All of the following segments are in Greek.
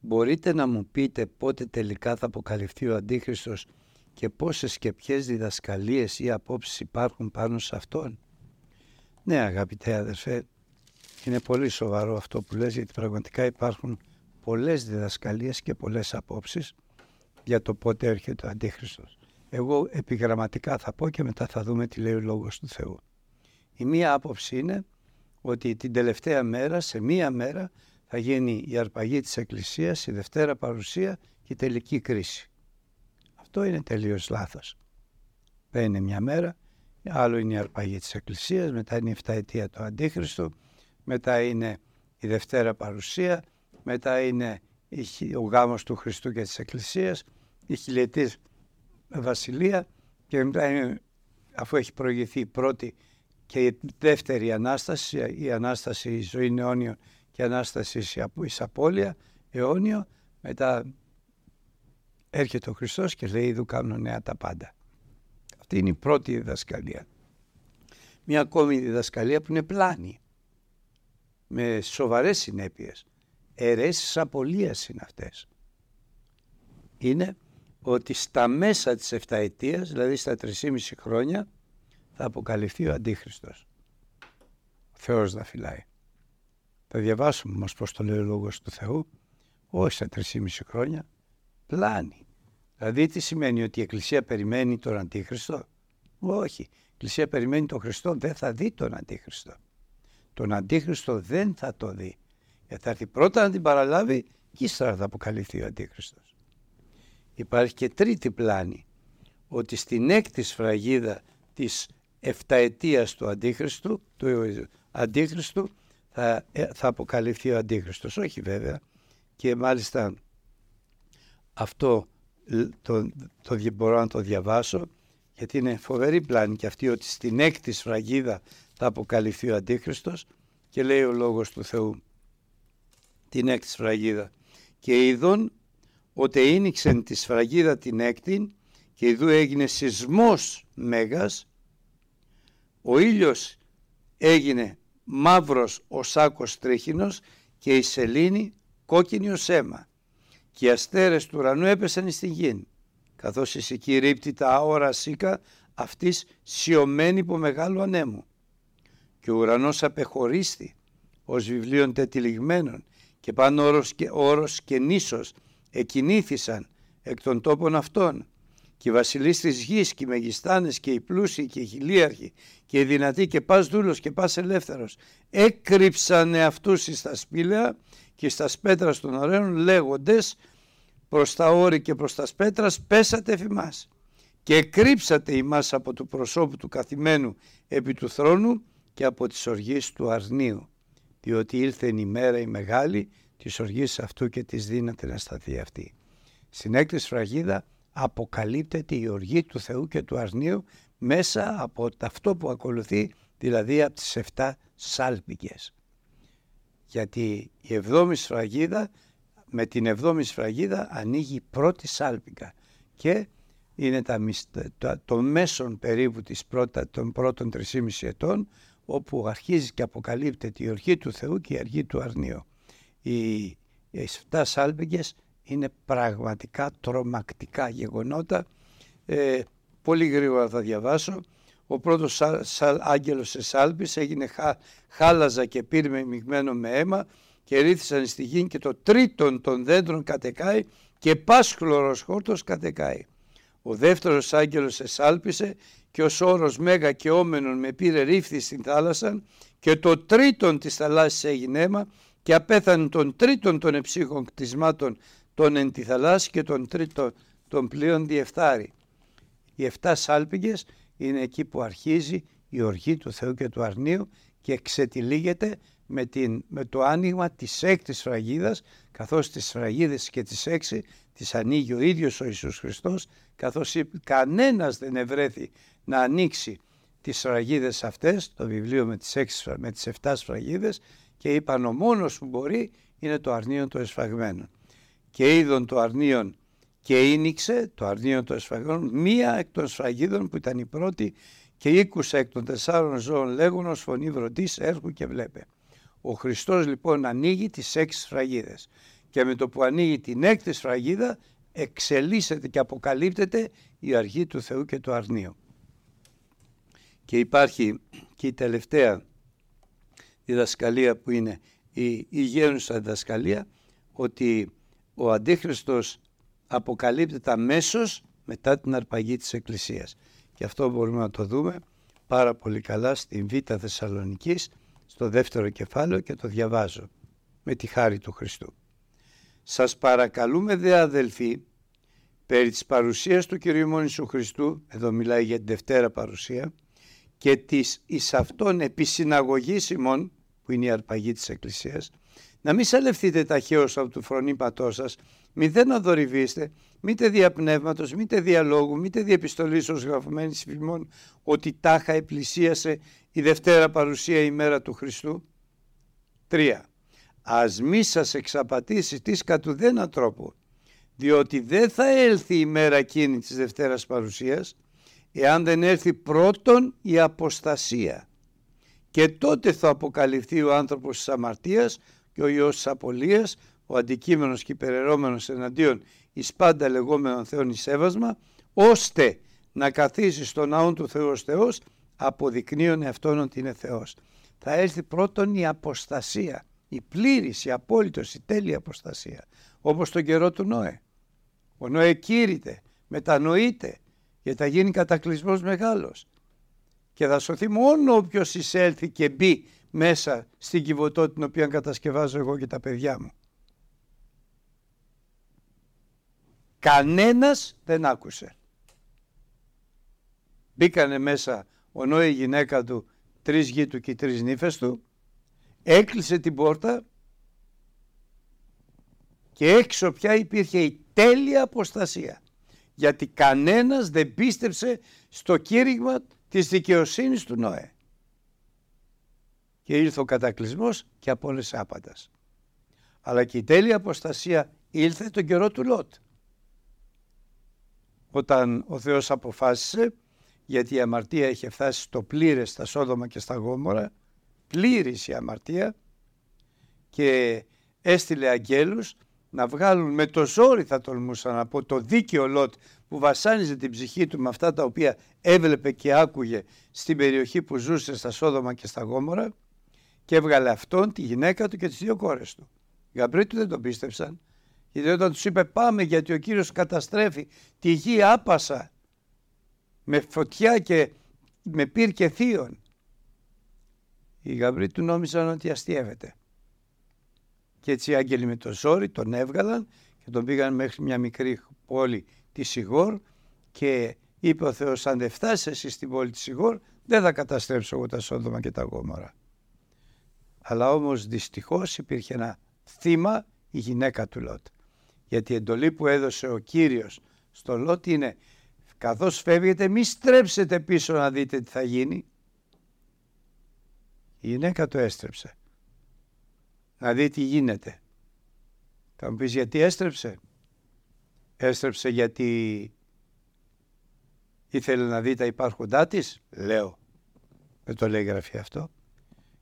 μπορείτε να μου πείτε πότε τελικά θα αποκαλυφθεί ο Αντίχριστος και πόσες και ποιες διδασκαλίες ή απόψεις υπάρχουν πάνω σε αυτόν; Ναι αγαπητέ αδερφέ, είναι πολύ σοβαρό αυτό που λες γιατί πραγματικά υπάρχουν πολλές διδασκαλίες και πολλές απόψεις για το πότε έρχεται ο Αντίχριστος. Εγώ επιγραμματικά θα πω και μετά θα δούμε τι λέει ο Λόγος του Θεού. Η μία άποψη είναι ότι την τελευταία μέρα, σε μία μέρα, θα γίνει η αρπαγή της Εκκλησίας, η Δευτέρα Παρουσία και η τελική κρίση. Αυτό είναι τελείως λάθος. Παίρνει μια μέρα, άλλο είναι η αρπαγή της Εκκλησίας, μετά είναι η 7 ετία του Αντίχριστου, μετά είναι η Δευτέρα Παρουσία, μετά είναι ο γάμος του Χριστού και της Εκκλησίας, η χιλιετής βασιλεία και μετά είναι, αφού έχει προηγηθεί η πρώτη και η δεύτερη Ανάσταση, η Ανάσταση η ζωή αιώνιο και η Ανάσταση εις απώλεια αιώνιο, μετά έρχεται ο Χριστός και λέει είδου κάνω νέα τα πάντα. Αυτή είναι η πρώτη διδασκαλία. Μια ακόμη διδασκαλία που είναι πλάνη, με σοβαρές συνέπειες. Αιρέσεις απολίας είναι αυτές. Είναι ότι στα μέσα της εφταετίας, δηλαδή στα 3,5 χρόνια, θα αποκαλυφθεί ο Αντίχριστος. Ο Θεός να φυλάει. Θα διαβάσουμε όμως πώς το λέει ο Λόγος του Θεού, όχι στα 3,5 χρόνια, πλάνη. Δηλαδή τι σημαίνει ότι η Εκκλησία περιμένει τον Αντίχριστο; Όχι. Η Εκκλησία περιμένει τον Χριστό, δεν θα δει τον Αντίχριστο. Τον Αντίχριστο δεν θα το δει. Γιατί θα έρθει πρώτα να την παραλάβει και ύστερα θα αποκαλυφθεί ο Αντίχριστος. Υπάρχει και τρίτη πλάνη, ότι στην έκτη σφραγίδα της εφταετίας του Αντίχριστου, του Αντίχριστου θα, ε, θα αποκαλυφθεί ο Αντίχριστος. Όχι βέβαια και μάλιστα αυτό το, το, μπορώ να το διαβάσω γιατί είναι φοβερή πλάνη και αυτή ότι στην έκτη σφραγίδα θα αποκαλυφθεί ο Αντίχριστος και λέει ο Λόγος του Θεού την έκτη σφραγίδα και ειδών ότι ίνιξεν τη σφραγίδα την έκτη και ειδού έγινε σεισμός μέγας ο ήλιος έγινε μαύρος ο σάκος τρίχινος και η σελήνη κόκκινη ως αίμα. Και οι αστέρες του ουρανού έπεσαν στην γη καθώς η σική ρίπτη τα άωρα σίκα αυτής σιωμένη από μεγάλου ανέμου. Και ο ουρανός απεχωρίστη ως βιβλίων τετυλιγμένων και πάνω όρος και, όρος και νήσος εκινήθησαν εκ των τόπων αυτών και οι βασιλείς της γης και οι μεγιστάνες και οι πλούσιοι και οι χιλίαρχοι και οι δυνατοί και πας δούλος και πας ελεύθερος έκρυψαν αυτούς εις τα σπήλαια και στα σπέτρα των ωραίων λέγοντες προς τα όρη και προς τα σπέτρας πέσατε εφημάς και κρύψατε ημάς από του προσώπου του καθημένου επί του θρόνου και από τις οργής του αρνίου διότι ήλθε η μέρα η μεγάλη της οργής αυτού και της δύναται να σταθεί αυτή. Στην έκτη σφραγίδα αποκαλύπτεται η οργή του Θεού και του αρνίου μέσα από αυτό που ακολουθεί, δηλαδή από τις 7 σάλπικες. Γιατί η εβδόμη σφραγίδα, με την εβδόμη σφραγίδα ανοίγει η πρώτη σάλπικα και είναι τα, το, το μέσον περίπου της πρώτα, των πρώτων 3,5 ετών όπου αρχίζει και αποκαλύπτεται η οργή του Θεού και η αργή του αρνίου. Οι, οι 7 σάλπικες είναι πραγματικά τρομακτικά γεγονότα. Ε, πολύ γρήγορα θα διαβάσω. Ο πρώτος σα, σα, άγγελος εσάλπης έγινε χά, χάλαζα και πήρε μειγμένο με αίμα και ρίθησαν στη γη και το τρίτον των δέντρων κατεκάει και πάσχλωρος χόρτος κατεκάει. Ο δεύτερος άγγελος εσάλπισε και ο όρος μέγα και όμενον με πήρε ρίφθη στην θάλασσα και το τρίτον της θαλάσσης έγινε αίμα και απέθανε τον τρίτον των εψύχων κτισμάτων τον εν τη θαλάσση και τον τρίτο των πλοίων διεφθάρει. Οι εφτά σάλπιγγες είναι εκεί που αρχίζει η οργή του Θεού και του αρνίου και ξετυλίγεται με, την, με το άνοιγμα της έκτης φραγίδας καθώς τις φραγίδες και τις έξι τις ανοίγει ο ίδιος ο Ιησούς Χριστός καθώς κανένας δεν ευρέθη να ανοίξει τις σφραγίδες αυτές, το βιβλίο με τις, έξι, με τις 7 σφραγίδες και είπαν ο μόνος που μπορεί είναι το αρνείο των εσφαγμένων και είδον το αρνίον και ίνιξε το αρνίον των σφαγών μία εκ των σφαγίδων που ήταν η πρώτη και ήκουσε εκ των τεσσάρων ζώων λέγονος φωνή βρωτής έρχου και βλέπε. Ο Χριστός λοιπόν ανοίγει τις έξι σφραγίδες και με το που ανοίγει την έκτη σφραγίδα εξελίσσεται και αποκαλύπτεται η αρχή του Θεού και του αρνίου. Και υπάρχει και η τελευταία διδασκαλία που είναι η υγιένουσα διδασκαλία ότι ο Αντίχριστος αποκαλύπτεται αμέσως μετά την αρπαγή της Εκκλησίας. Και αυτό μπορούμε να το δούμε πάρα πολύ καλά στην Β' Θεσσαλονικής στο δεύτερο κεφάλαιο και το διαβάζω με τη χάρη του Χριστού. Σας παρακαλούμε δε αδελφοί περί της παρουσίας του Κυρίου Μόνησου Χριστού, εδώ μιλάει για την Δευτέρα παρουσία, και της εις αυτόν επισυναγωγής ημών, που είναι η αρπαγή της Εκκλησίας, να μην σαλευθείτε ταχαίως από του φρονήπατό σας, μη δεν αδορυβήστε, μήτε δια πνεύματος, μήτε δια λόγου, μήτε δια επιστολής ως γραφωμένης φημών, ότι τάχα επλησίασε η Δευτέρα παρουσία ημέρα του Χριστού. 3. Ας μη σας εξαπατήσει της κατ' ουδένα τρόπο, διότι δεν θα έλθει η μέρα εκείνη της Δευτέρας παρουσίας, εάν δεν έρθει πρώτον η αποστασία. Και τότε θα αποκαλυφθεί ο άνθρωπος της αμαρτίας και ο Υιός της απολίας, ο αντικείμενος και υπεραιρώμενος εναντίον εις πάντα λεγόμενων Θεών εις έβασμα, ώστε να καθίσει στον ναό του Θεού ως Θεός, αποδεικνύουν αυτόν ότι είναι Θεός. Θα έρθει πρώτον η αποστασία, η πλήρης, η απόλυτος, η τέλεια αποστασία, όπως τον καιρό του Νόε. Ο Νόε κήρυτε, μετανοείται, γιατί θα γίνει κατακλυσμός μεγάλος. Και θα σωθεί μόνο όποιος εισέλθει και μπει μέσα στην κυβωτό την οποία κατασκευάζω εγώ και τα παιδιά μου. Κανένας δεν άκουσε. Μπήκανε μέσα ο Νόε η γυναίκα του, τρεις γη του και τρεις νύφες του, έκλεισε την πόρτα και έξω πια υπήρχε η τέλεια αποστασία. Γιατί κανένας δεν πίστεψε στο κήρυγμα της δικαιοσύνης του Νόε. Και ήρθε ο κατακλυσμός και απόλυσε άπαντας. Αλλά και η τέλεια αποστασία ήλθε τον καιρό του Λότ. Όταν ο Θεός αποφάσισε, γιατί η αμαρτία είχε φτάσει στο πλήρες στα Σόδομα και στα Γόμορα, πλήρης η αμαρτία και έστειλε αγγέλους να βγάλουν με το ζόρι θα τολμούσα από το δίκαιο Λότ που βασάνιζε την ψυχή του με αυτά τα οποία έβλεπε και άκουγε στην περιοχή που ζούσε στα Σόδομα και στα Γόμορα και έβγαλε αυτόν, τη γυναίκα του και τις δύο κόρες του. Οι γαμπροί του δεν τον πίστεψαν γιατί όταν τους είπε πάμε γιατί ο Κύριος καταστρέφει τη γη άπασα με φωτιά και με πυρ και θείον. Οι γαμπροί του νόμιζαν ότι αστείευεται. Και έτσι οι άγγελοι με το ζόρι τον έβγαλαν και τον πήγαν μέχρι μια μικρή πόλη της Σιγόρ και είπε ο Θεός αν δεν φτάσεις εσύ στην πόλη της Σιγόρ δεν θα καταστρέψω εγώ τα Σόδομα και τα Γόμορα. Αλλά όμως δυστυχώς υπήρχε ένα θύμα η γυναίκα του Λότ. Γιατί η εντολή που έδωσε ο Κύριος στο Λότ είναι καθώς φεύγετε μη στρέψετε πίσω να δείτε τι θα γίνει. Η γυναίκα το έστρεψε. Να δει τι γίνεται. Θα μου πεις γιατί έστρεψε; Έστρεψε γιατί ήθελε να δει τα υπάρχοντά της; Λέω. Δεν το λέει γραφή αυτό.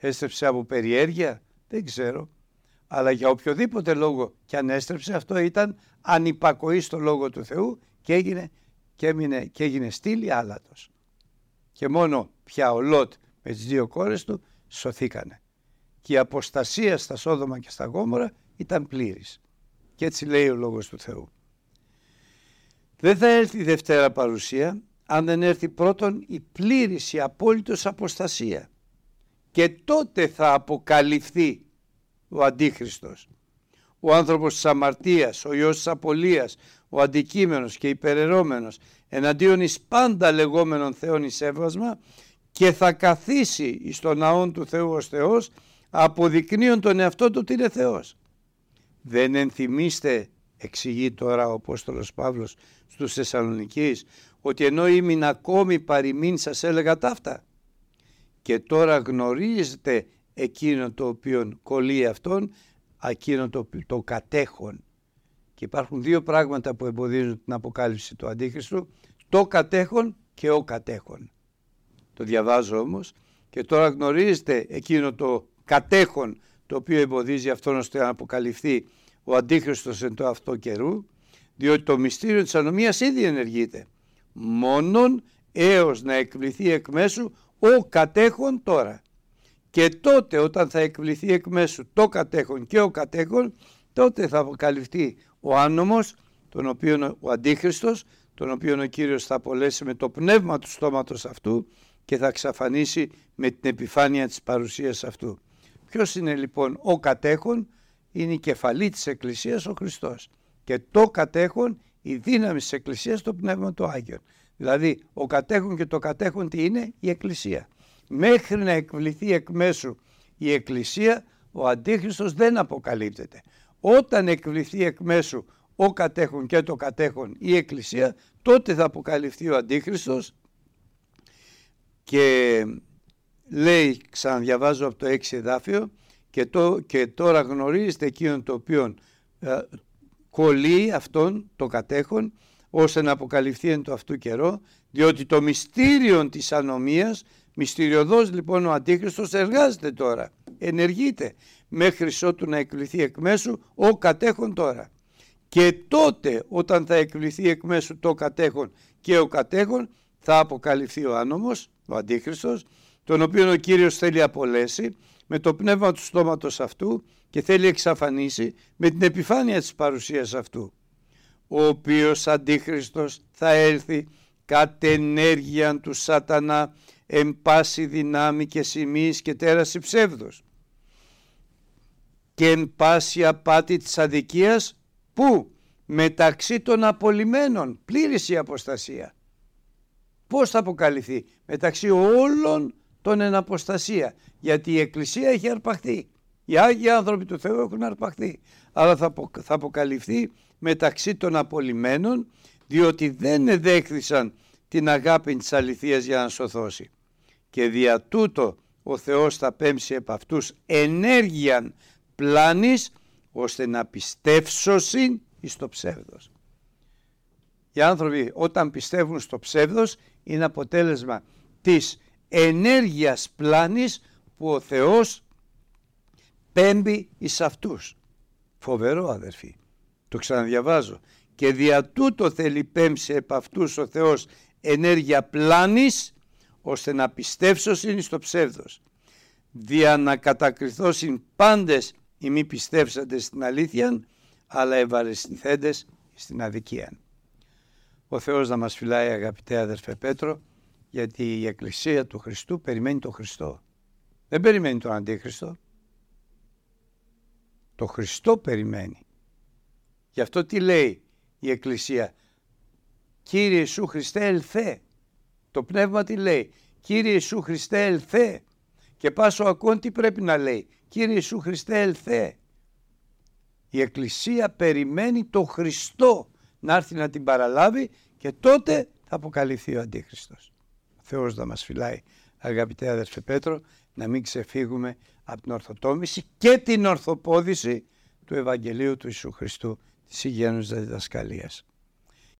Έστρεψε από περιέργεια. Δεν ξέρω. Αλλά για οποιοδήποτε λόγο και αν έστρεψε αυτό ήταν ανυπακοής στο λόγο του Θεού και έγινε και, έμεινε, και έγινε στήλη άλατος. Και μόνο πια ο Λότ με τις δύο κόρες του σωθήκανε. Και η αποστασία στα Σόδομα και στα Γόμορα ήταν πλήρης. Και έτσι λέει ο Λόγος του Θεού. Δεν θα έρθει η Δευτέρα παρουσία αν δεν έρθει πρώτον η πλήρης, η απόλυτος αποστασία. Και τότε θα αποκαλυφθεί ο Αντίχριστος. Ο άνθρωπος της αμαρτίας, ο Υιός της απολίας, ο αντικείμενος και υπεραιρώμενος εναντίον εις πάντα λεγόμενων Θεών εις έβασμα και θα καθίσει εις τον ναόν του Θεού ως Θεός αποδεικνύον τον εαυτό του ότι είναι Θεός. Δεν ενθυμίστε, εξηγεί τώρα ο Απόστολος Παύλος στους Θεσσαλονικείς, ότι ενώ ήμουν ακόμη παροιμήν σας έλεγα ταύτα και τώρα γνωρίζετε εκείνο το οποίο κολλεί αυτόν, εκείνο το, το κατέχον και υπάρχουν δύο πράγματα που εμποδίζουν την αποκάλυψη του Αντίχριστου, το κατέχον και ο κατέχον. Το διαβάζω όμως και τώρα γνωρίζετε εκείνο το κατέχον το οποίο εμποδίζει αυτόν ώστε να αποκαλυφθεί ο Αντίχριστος εν το αυτό καιρού, διότι το μυστήριο της ανομίας ήδη ενεργείται. Μόνον έως να εκβληθεί εκ μέσου ο κατέχον τώρα. Και τότε όταν θα εκβληθεί εκ μέσου το κατέχον και ο κατέχον, τότε θα αποκαλυφθεί ο άνομος, τον οποίο ο Αντίχριστος, τον οποίο ο Κύριος θα απολέσει με το πνεύμα του στόματος αυτού και θα εξαφανίσει με την επιφάνεια της παρουσίας αυτού. Ποιος είναι λοιπόν ο κατέχον, είναι η κεφαλή της Εκκλησίας ο Χριστός και το κατέχον η δύναμη της Εκκλησίας το Πνεύμα του Άγιον. Δηλαδή ο κατέχον και το κατέχον τι είναι η Εκκλησία. Μέχρι να εκβληθεί εκ μέσου η Εκκλησία ο Αντίχριστος δεν αποκαλύπτεται. Όταν εκβληθεί εκ μέσου ο κατέχον και το κατέχον η Εκκλησία τότε θα αποκαλυφθεί ο Αντίχριστος και λέει ξαναδιαβάζω από το 6 εδάφιο και, το, και τώρα γνωρίζετε εκείνον το οποίο ε, κολλεί αυτόν το κατέχον ώστε να αποκαλυφθεί εν το αυτού καιρό διότι το μυστήριο της ανομίας μυστηριωδός λοιπόν ο Αντίχριστος εργάζεται τώρα ενεργείται μέχρι ότου να εκκληθεί εκ μέσου ο κατέχον τώρα. Και τότε όταν θα εκκληθεί εκ μέσου το κατέχον και ο κατέχον θα αποκαλυφθεί ο άνομος ο Αντίχριστος τον οποίο ο Κύριος θέλει απολέσει με το πνεύμα του στόματος αυτού και θέλει εξαφανίσει με την επιφάνεια της παρουσίας αυτού ο οποίος Αντίχριστος θα έλθει κατ' ενέργεια του σατανά εν πάση δυνάμει και σημείς και τέραση ψεύδος. Και εν πάση απάτη της αδικίας που μεταξύ των απολυμένων πλήρης η αποστασία. Πώς θα αποκαλυφθεί; Μεταξύ όλων των εν αποστασία. Γιατί η Εκκλησία έχει αρπαχθεί. Οι Άγιοι άνθρωποι του Θεού έχουν αρπαχθεί. Αλλά θα, θα αποκαλυφθεί μεταξύ των απολυμένων διότι δεν εδέχθησαν την αγάπη της αληθείας για να σωθώσει και δια τούτο ο Θεός θα πέμψει επ' αυτούς ενέργειαν πλάνης ώστε να πιστεύσωσιν εις το ψεύδος. Οι άνθρωποι όταν πιστεύουν στο ψεύδος είναι αποτέλεσμα της ενέργειας πλάνης που ο Θεός πέμπει εις αυτούς. Φοβερό αδερφοί. Το ξαναδιαβάζω. Και δια τούτο θέλει πέμψε επ' αυτούς ο Θεός ενέργεια πλάνης ώστε να πιστεύσωσιν στο ψεύδος. Δια να κατακριθώσιν πάντες οι μη πιστεύσαντες στην αλήθεια αλλά ευαρεστηθέντες στην αδικία. Ο Θεός να μας φυλάει αγαπητέ αδερφέ Πέτρο γιατί η Εκκλησία του Χριστού περιμένει τον Χριστό. Δεν περιμένει τον Αντίχριστο. Το Χριστό περιμένει. Γι' αυτό τι λέει η Εκκλησία. Κύριε Ιησού Χριστέ ελθέ. Το πνεύμα τι λέει. Κύριε Ιησού Χριστέ ελθέ. Και πάσο ακόν τι πρέπει να λέει. Κύριε Ιησού Χριστέ ελθέ. Η Εκκλησία περιμένει το Χριστό να έρθει να την παραλάβει και τότε θα αποκαλυφθεί ο Αντίχριστος. Ο Θεός θα μας φυλάει αγαπητέ αδερφέ Πέτρο να μην ξεφύγουμε από την ορθοτόμηση και την ορθοπόδηση του Ευαγγελίου του Ιησού Χριστού της Υγιέννους Διδασκαλίας.